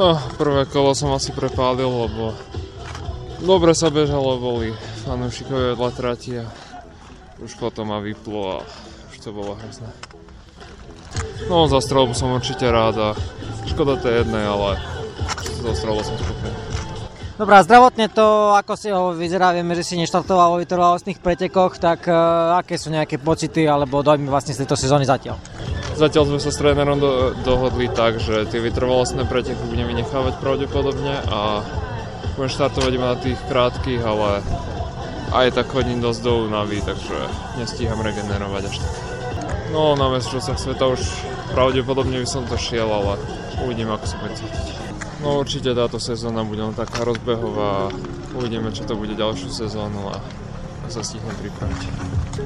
Oh, prvé kolo som asi prepálil, lebo dobre sa bežalo, boli fanúšikovia vedľa trati a už potom ma vyplo a už to bolo hrozné. No, za strelbu som určite rád a škoda tej jednej, ale za strelbu som spokojný. Dobrá, zdravotne to, ako si ho vyzerá, vieme, že si neštartoval vo vytrvalostných pretekoch, tak uh, aké sú nejaké pocity alebo dojmy vlastne z tejto sezóny zatiaľ? Zatiaľ sme sa s trénerom do, dohodli tak, že tie vytrvalostné preteky budeme vynechávať pravdepodobne a budem štartovať iba na tých krátkých, ale aj tak chodím dosť do únavy, takže nestíham regenerovať až tak. No, na mestrovstvách sveta už pravdepodobne by som to šiel, ale uvidím, ako sa bude cítiť. No určite táto sezóna bude len taká rozbehová, uvidíme, čo to bude ďalšiu sezónu a sa stihnem pripraviť.